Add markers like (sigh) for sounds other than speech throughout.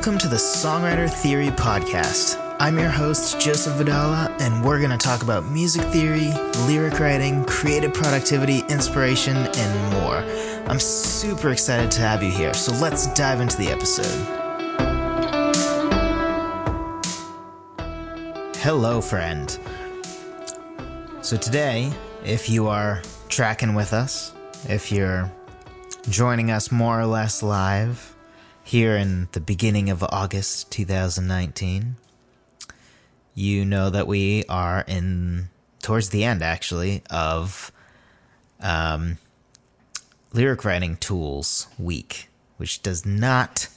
Welcome to the Songwriter Theory Podcast. I'm your host, Joseph Vidala, and we're going to talk about music theory, lyric writing, creative productivity, inspiration, and more. I'm super excited to have you here, so let's dive into the episode. Hello, friend. So, today, if you are tracking with us, if you're joining us more or less live here in the beginning of August 2019, you know that we are in towards the end actually of um, lyric writing tools week, which does not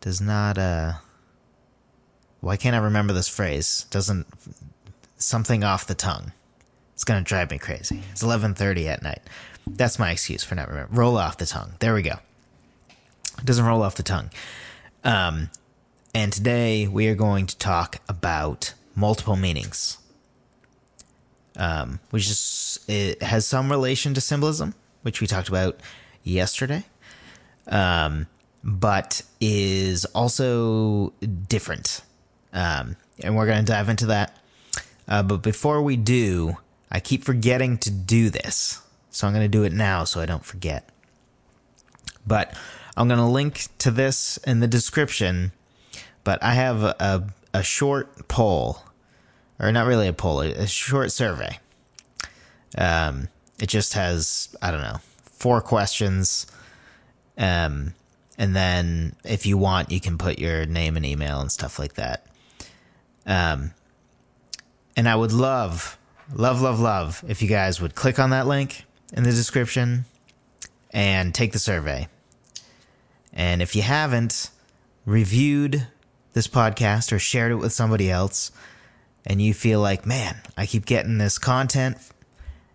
does not uh why can't I remember this phrase? Doesn't something off the tongue. It's gonna drive me crazy. It's eleven thirty at night. That's my excuse for not remembering. Roll off the tongue. There we go. It doesn't roll off the tongue. Um, and today we are going to talk about multiple meanings, um, which is it has some relation to symbolism, which we talked about yesterday, um, but is also different. Um, and we're going to dive into that. Uh, but before we do, I keep forgetting to do this, so I'm going to do it now so I don't forget. But I'm going to link to this in the description but I have a, a short poll, or not really a poll, a short survey. Um, it just has I don't know four questions, um, and then if you want, you can put your name and email and stuff like that. Um, and I would love, love, love, love if you guys would click on that link in the description and take the survey. And if you haven't reviewed this podcast or shared it with somebody else and you feel like, man, I keep getting this content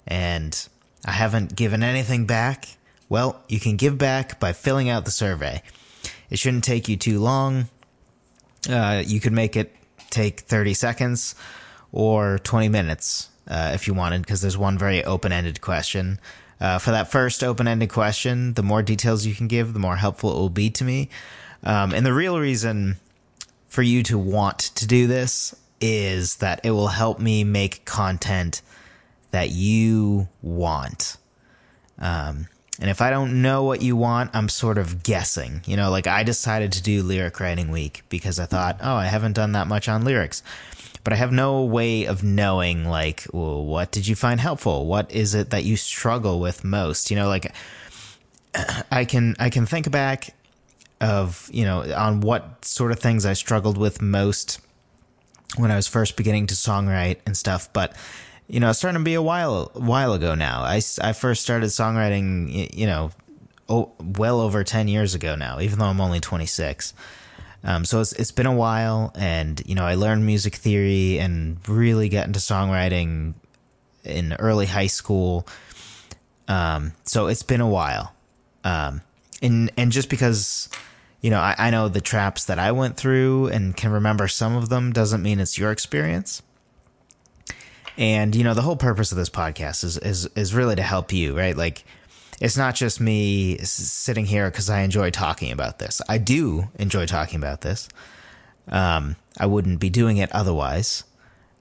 and I haven't given anything back, well, you can give back by filling out the survey. It shouldn't take you too long. Uh, you could make it take 30 seconds or 20 minutes uh, if you wanted, because there's one very open ended question. Uh, for that first open ended question, the more details you can give, the more helpful it will be to me. Um, and the real reason for you to want to do this is that it will help me make content that you want. Um, and if I don't know what you want, I'm sort of guessing. You know, like I decided to do lyric writing week because I thought, oh, I haven't done that much on lyrics. But I have no way of knowing, like, well, what did you find helpful? What is it that you struggle with most? You know, like (clears throat) I can I can think back of you know on what sort of things I struggled with most when I was first beginning to songwrite and stuff. But you know, it's starting to be a while while ago now. I I first started songwriting, you know, oh, well over ten years ago now. Even though I'm only 26. Um, so it's it's been a while, and you know, I learned music theory and really got into songwriting in early high school. Um, so it's been a while. Um, and and just because you know I, I know the traps that I went through and can remember some of them doesn't mean it's your experience. And you know the whole purpose of this podcast is is is really to help you, right? Like it's not just me sitting here because I enjoy talking about this. I do enjoy talking about this. Um, I wouldn't be doing it otherwise.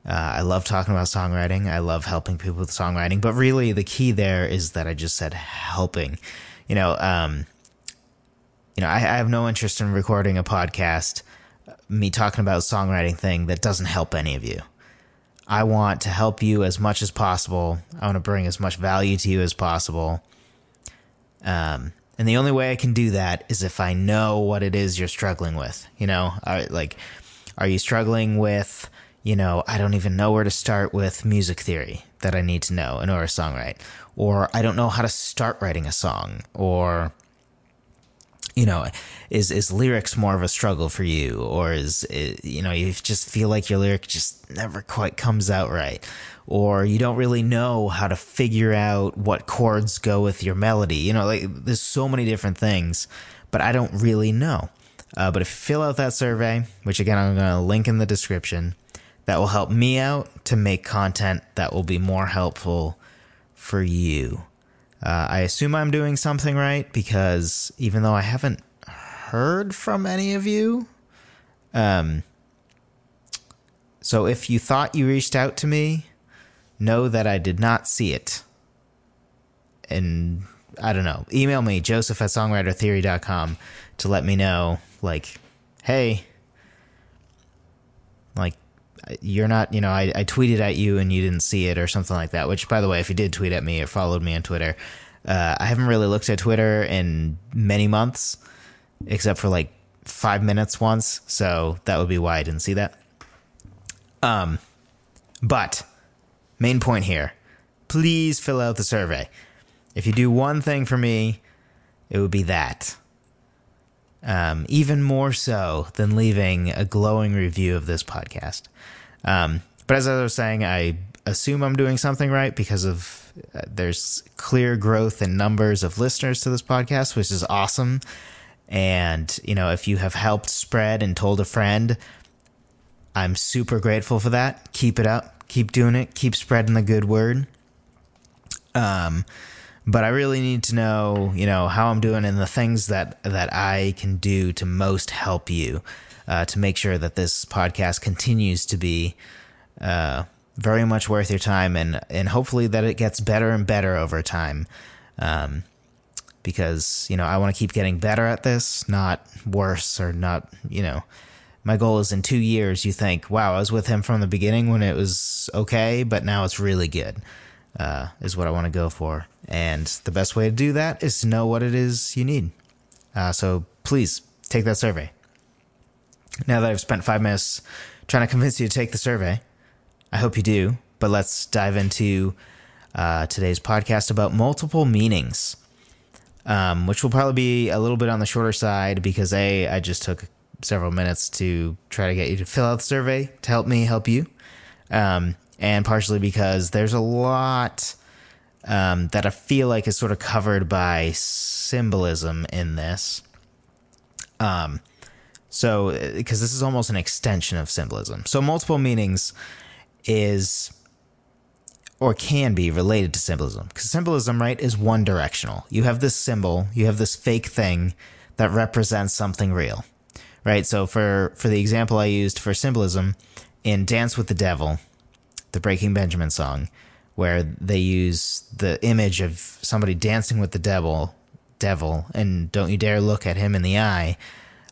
Uh, I love talking about songwriting. I love helping people with songwriting. But really, the key there is that I just said helping. You know, um, you know, I, I have no interest in recording a podcast, me talking about songwriting thing that doesn't help any of you. I want to help you as much as possible. I want to bring as much value to you as possible. Um, and the only way I can do that is if I know what it is you're struggling with. You know, are, like, are you struggling with, you know, I don't even know where to start with music theory that I need to know in order to songwrite, or I don't know how to start writing a song, or you know, is is lyrics more of a struggle for you, or is it, you know you just feel like your lyric just never quite comes out right, or you don't really know how to figure out what chords go with your melody. You know, like there's so many different things, but I don't really know. Uh, but if you fill out that survey, which again I'm going to link in the description, that will help me out to make content that will be more helpful for you. Uh, I assume I'm doing something right because even though I haven't heard from any of you. Um, so if you thought you reached out to me, know that I did not see it. And I don't know. Email me, joseph at songwritertheory.com to let me know, like, hey, like, you're not, you know, I, I tweeted at you and you didn't see it or something like that. Which, by the way, if you did tweet at me or followed me on Twitter, uh, I haven't really looked at Twitter in many months, except for like five minutes once. So that would be why I didn't see that. Um, but main point here, please fill out the survey. If you do one thing for me, it would be that. Um, even more so than leaving a glowing review of this podcast. Um, but as I was saying, I assume I'm doing something right because of uh, there's clear growth in numbers of listeners to this podcast, which is awesome. And you know, if you have helped spread and told a friend, I'm super grateful for that. Keep it up. Keep doing it. Keep spreading the good word. Um, but I really need to know, you know, how I'm doing and the things that that I can do to most help you uh, to make sure that this podcast continues to be uh, very much worth your time and and hopefully that it gets better and better over time. Um, because you know I want to keep getting better at this, not worse or not, you know. My goal is in two years. You think, wow, I was with him from the beginning when it was okay, but now it's really good. Uh, is what I want to go for. And the best way to do that is to know what it is you need. Uh, so please take that survey. Now that I've spent five minutes trying to convince you to take the survey, I hope you do. But let's dive into uh, today's podcast about multiple meanings, um, which will probably be a little bit on the shorter side because A, I just took several minutes to try to get you to fill out the survey to help me help you. Um, and partially because there's a lot um, that I feel like is sort of covered by symbolism in this. Um, so, because this is almost an extension of symbolism. So, multiple meanings is or can be related to symbolism because symbolism, right, is one directional. You have this symbol, you have this fake thing that represents something real, right? So, for for the example I used for symbolism in Dance with the Devil the Breaking Benjamin song, where they use the image of somebody dancing with the devil, devil, and don't you dare look at him in the eye,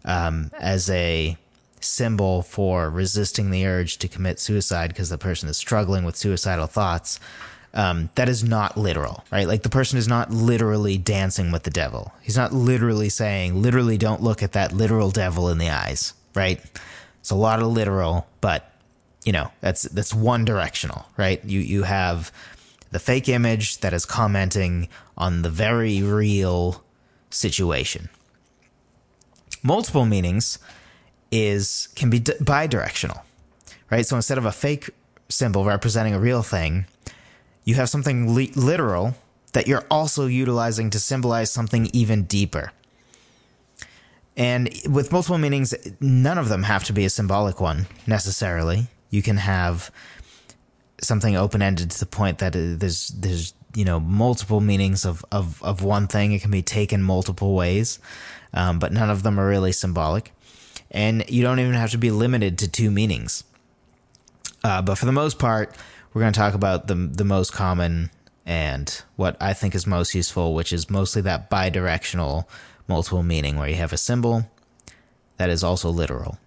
um, as a symbol for resisting the urge to commit suicide because the person is struggling with suicidal thoughts. Um, that is not literal, right? Like the person is not literally dancing with the devil. He's not literally saying, literally don't look at that literal devil in the eyes, right? It's a lot of literal, but you know that's that's one directional right? You you have the fake image that is commenting on the very real situation. Multiple meanings is can be bidirectional right? So instead of a fake symbol representing a real thing you have something li- literal that you're also utilizing to symbolize something even deeper. And with multiple meanings none of them have to be a symbolic one necessarily you can have something open ended to the point that there's there's you know multiple meanings of of of one thing. It can be taken multiple ways, um, but none of them are really symbolic. And you don't even have to be limited to two meanings. Uh, but for the most part, we're going to talk about the the most common and what I think is most useful, which is mostly that bidirectional multiple meaning, where you have a symbol that is also literal.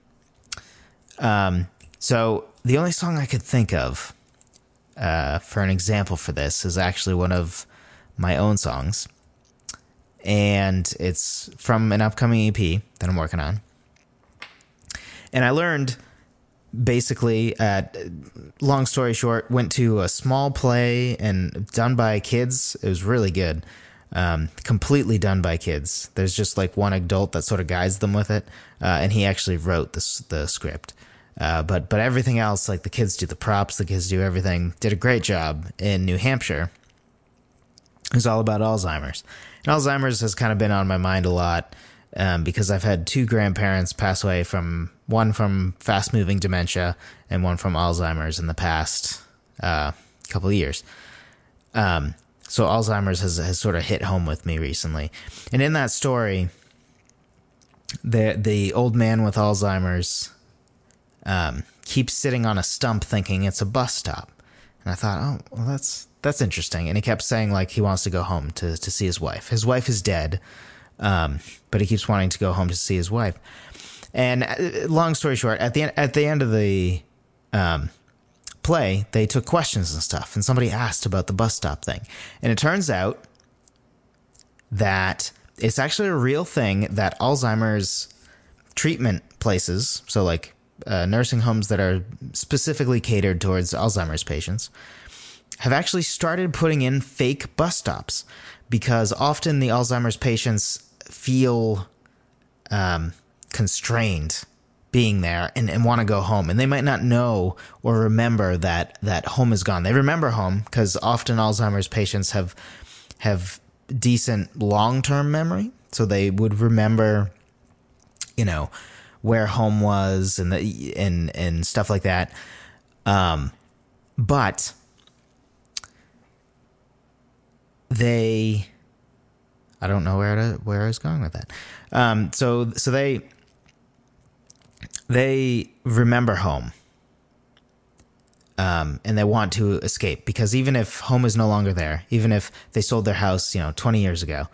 Um, so the only song I could think of uh, for an example for this is actually one of my own songs, and it's from an upcoming EP that I'm working on. And I learned basically, at, long story short, went to a small play and done by kids. It was really good. Um, completely done by kids. There's just like one adult that sort of guides them with it, uh, and he actually wrote this the script. Uh, but but everything else, like the kids do the props, the kids do everything. Did a great job in New Hampshire. It was all about Alzheimer's, and Alzheimer's has kind of been on my mind a lot um, because I've had two grandparents pass away from one from fast moving dementia and one from Alzheimer's in the past uh, couple of years. Um, so Alzheimer's has has sort of hit home with me recently, and in that story, the the old man with Alzheimer's um, keeps sitting on a stump thinking it's a bus stop. And I thought, oh, well, that's that's interesting. And he kept saying like he wants to go home to to see his wife. His wife is dead, um, but he keeps wanting to go home to see his wife. And uh, long story short, at the end, at the end of the um, play, they took questions and stuff, and somebody asked about the bus stop thing, and it turns out that it's actually a real thing that Alzheimer's treatment places, so like uh, nursing homes that are specifically catered towards Alzheimer's patients, have actually started putting in fake bus stops because often the Alzheimer's patients feel um, constrained being there and, and want to go home. And they might not know or remember that that home is gone. They remember home because often alzheimer's patients have have decent long-term memory. So they would remember you know where home was and the and and stuff like that um but they I don't know where to where I was going with that. Um, so so they they remember home. Um, and they want to escape because even if home is no longer there, even if they sold their house, you know, 20 years ago,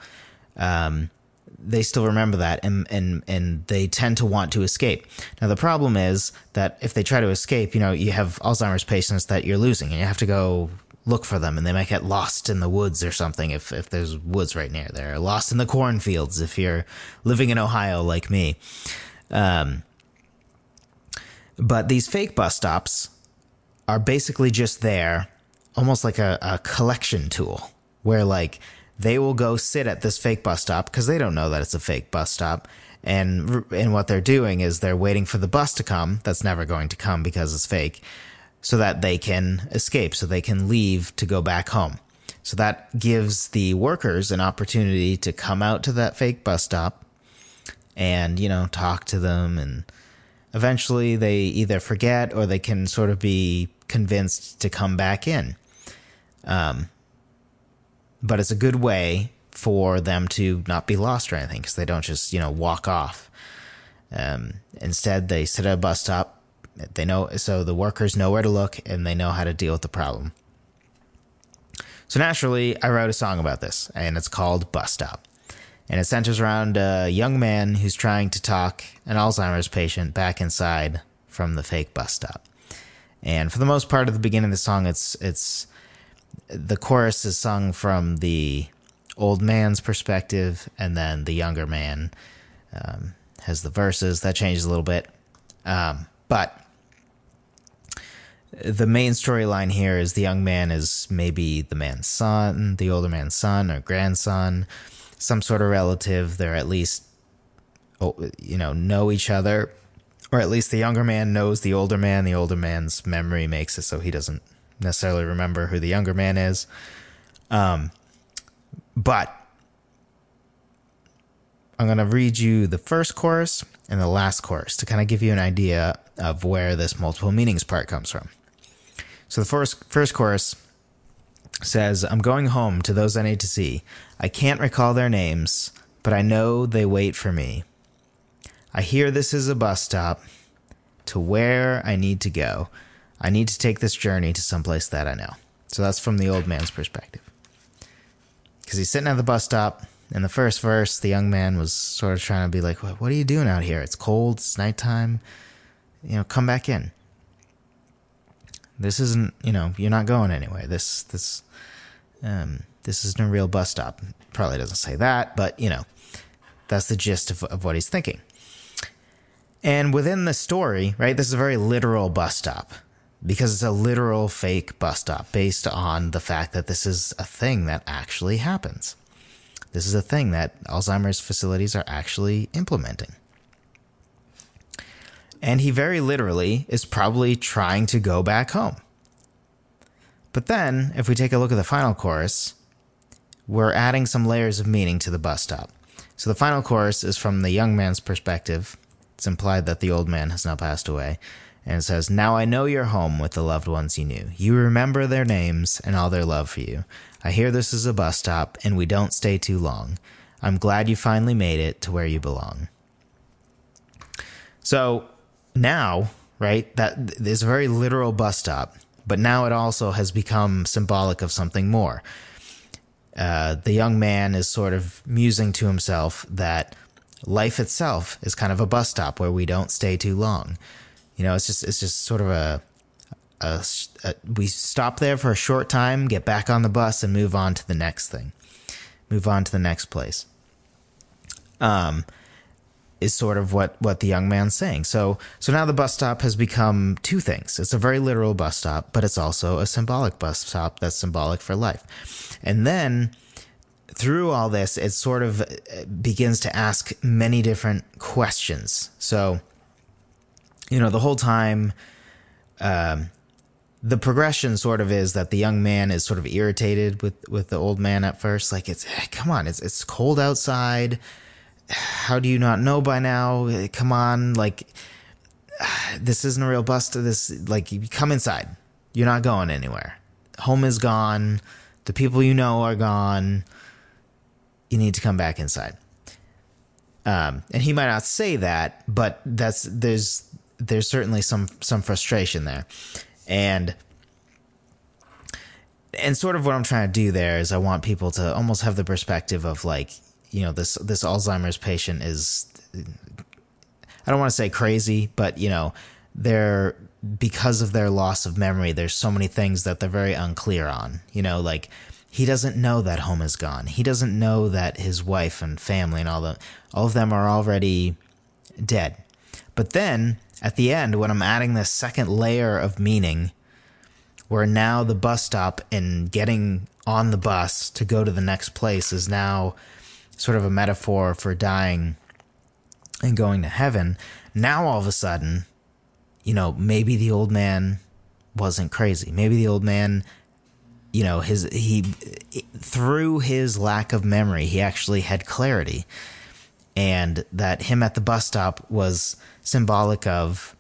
um, they still remember that and, and, and they tend to want to escape. Now, the problem is that if they try to escape, you know, you have Alzheimer's patients that you're losing and you have to go look for them and they might get lost in the woods or something if, if there's woods right near there, lost in the cornfields if you're living in Ohio like me. Um, but these fake bus stops are basically just there, almost like a, a collection tool, where like they will go sit at this fake bus stop because they don't know that it's a fake bus stop. And and what they're doing is they're waiting for the bus to come. That's never going to come because it's fake, so that they can escape, so they can leave to go back home. So that gives the workers an opportunity to come out to that fake bus stop and you know talk to them and eventually they either forget or they can sort of be convinced to come back in. Um, but it's a good way for them to not be lost or anything because they don't just, you know, walk off. Um, instead, they sit at a bus stop. They know, so the workers know where to look and they know how to deal with the problem. So naturally, I wrote a song about this, and it's called Bus Stop and it centers around a young man who's trying to talk an Alzheimer's patient back inside from the fake bus stop. And for the most part of the beginning of the song, it's it's the chorus is sung from the old man's perspective, and then the younger man um, has the verses. That changes a little bit, um, but the main storyline here is the young man is maybe the man's son, the older man's son or grandson some sort of relative. They're at least, you know, know each other, or at least the younger man knows the older man. The older man's memory makes it so he doesn't necessarily remember who the younger man is. Um, but I'm going to read you the first chorus and the last chorus to kind of give you an idea of where this multiple meanings part comes from. So the first first chorus says, I'm going home to those I need to see. I can't recall their names, but I know they wait for me. I hear this is a bus stop to where I need to go. I need to take this journey to someplace that I know. So that's from the old man's perspective. Because he's sitting at the bus stop. In the first verse, the young man was sort of trying to be like, What are you doing out here? It's cold, it's nighttime. You know, come back in. This isn't, you know, you're not going anywhere. This, this, um, this isn't a real bus stop. Probably doesn't say that, but you know, that's the gist of, of what he's thinking. And within the story, right, this is a very literal bus stop because it's a literal fake bus stop based on the fact that this is a thing that actually happens. This is a thing that Alzheimer's facilities are actually implementing. And he very literally is probably trying to go back home. But then, if we take a look at the final chorus, we're adding some layers of meaning to the bus stop. So the final chorus is from the young man's perspective. It's implied that the old man has now passed away. And says, Now I know you're home with the loved ones you knew. You remember their names and all their love for you. I hear this is a bus stop and we don't stay too long. I'm glad you finally made it to where you belong. So now, right, that is a very literal bus stop, but now it also has become symbolic of something more. Uh, the young man is sort of musing to himself that life itself is kind of a bus stop where we don't stay too long. You know, it's just it's just sort of a, a, a we stop there for a short time, get back on the bus, and move on to the next thing, move on to the next place. Um, is sort of what what the young man's saying. So so now the bus stop has become two things. It's a very literal bus stop, but it's also a symbolic bus stop that's symbolic for life. And then through all this, it sort of uh, begins to ask many different questions. So you know, the whole time, um, the progression sort of is that the young man is sort of irritated with with the old man at first. Like it's come on, it's it's cold outside. How do you not know by now? Come on, like (sighs) this isn't a real bust. This like come inside. You're not going anywhere. Home is gone. The people you know are gone. You need to come back inside. Um, and he might not say that, but that's there's there's certainly some some frustration there, and and sort of what I'm trying to do there is I want people to almost have the perspective of like you know this this Alzheimer's patient is I don't want to say crazy, but you know they're because of their loss of memory. There's so many things that they're very unclear on. You know, like he doesn't know that home is gone. He doesn't know that his wife and family and all the all of them are already dead. But then at the end, when I'm adding this second layer of meaning, where now the bus stop and getting on the bus to go to the next place is now sort of a metaphor for dying and going to heaven. Now all of a sudden, you know, maybe the old man wasn't crazy. Maybe the old man, you know, his he through his lack of memory, he actually had clarity. And that him at the bus stop was symbolic of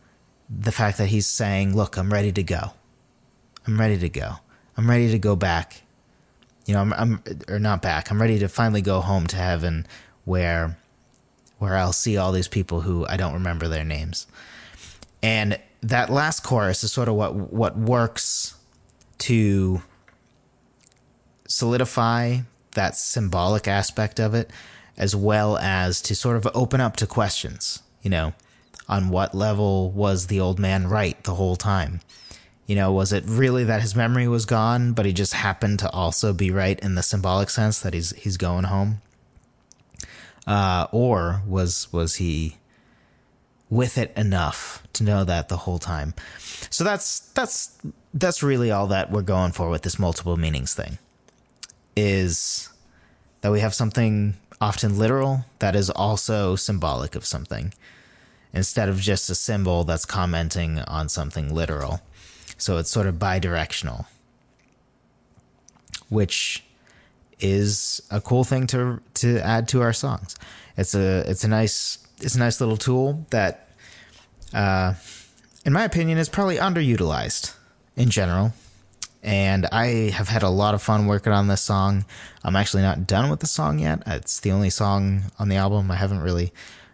the fact that he's saying, "Look, I'm ready to go. I'm ready to go. I'm ready to go back. You know, I'm, I'm or not back. I'm ready to finally go home to heaven, where where I'll see all these people who I don't remember their names." And that last chorus is sort of what what works to solidify that symbolic aspect of it as well as to sort of open up to questions you know on what level was the old man right the whole time? You know, was it really that his memory was gone, but he just happened to also be right in the symbolic sense that he's he's going home? Uh, or was was he with it enough to know that the whole time? So that's that's that's really all that we're going for with this multiple meanings thing. Is that we have something often literal that is also symbolic of something instead of just a symbol that's commenting on something literal. So it's sort of bidirectional, which is a cool thing to to add to our songs. It's a it's a nice it's a nice little tool that, uh, in my opinion, is probably underutilized in general. And I have had a lot of fun working on this song. I'm actually not done with the song yet. It's the only song on the album I haven't really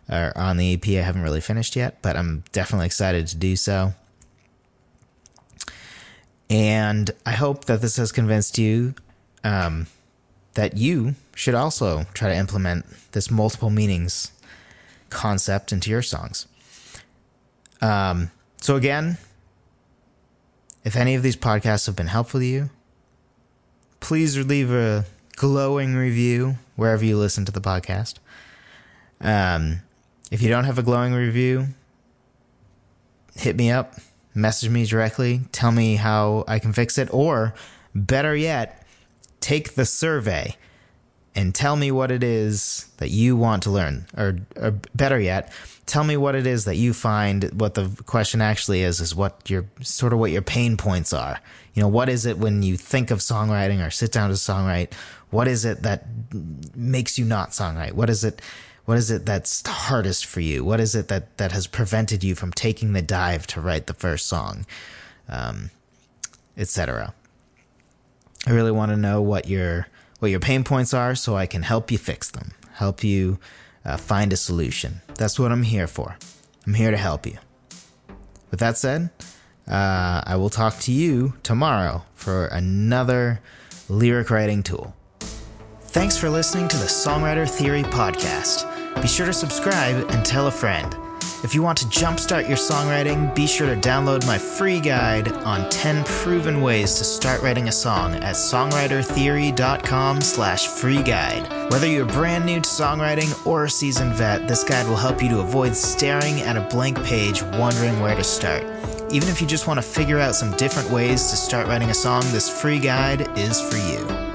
or on the EP I haven't really finished yet, but I'm definitely excited to do so. And I hope that this has convinced you um, that you should also try to implement this multiple meanings concept into your songs. Um, so, again, if any of these podcasts have been helpful to you, please leave a glowing review wherever you listen to the podcast. Um, if you don't have a glowing review, hit me up, message me directly, tell me how I can fix it, or better yet, take the survey and tell me what it is that you want to learn. Or, or better yet, tell me what it is that you find what the question actually is, is what your sort of what your pain points are. You know, what is it when you think of songwriting or sit down to songwrite? What is it that makes you not songwrite? What is it? What is it that's hardest for you? What is it that, that has prevented you from taking the dive to write the first song, um, etc. I really want to know what your what your pain points are, so I can help you fix them, help you uh, find a solution. That's what I'm here for. I'm here to help you. With that said, uh, I will talk to you tomorrow for another lyric writing tool. Thanks for listening to the Songwriter Theory Podcast. Be sure to subscribe and tell a friend. If you want to jumpstart your songwriting, be sure to download my free guide on 10 proven ways to start writing a song at songwritertheory.com slash free guide. Whether you're brand new to songwriting or a seasoned vet, this guide will help you to avoid staring at a blank page wondering where to start. Even if you just want to figure out some different ways to start writing a song, this free guide is for you.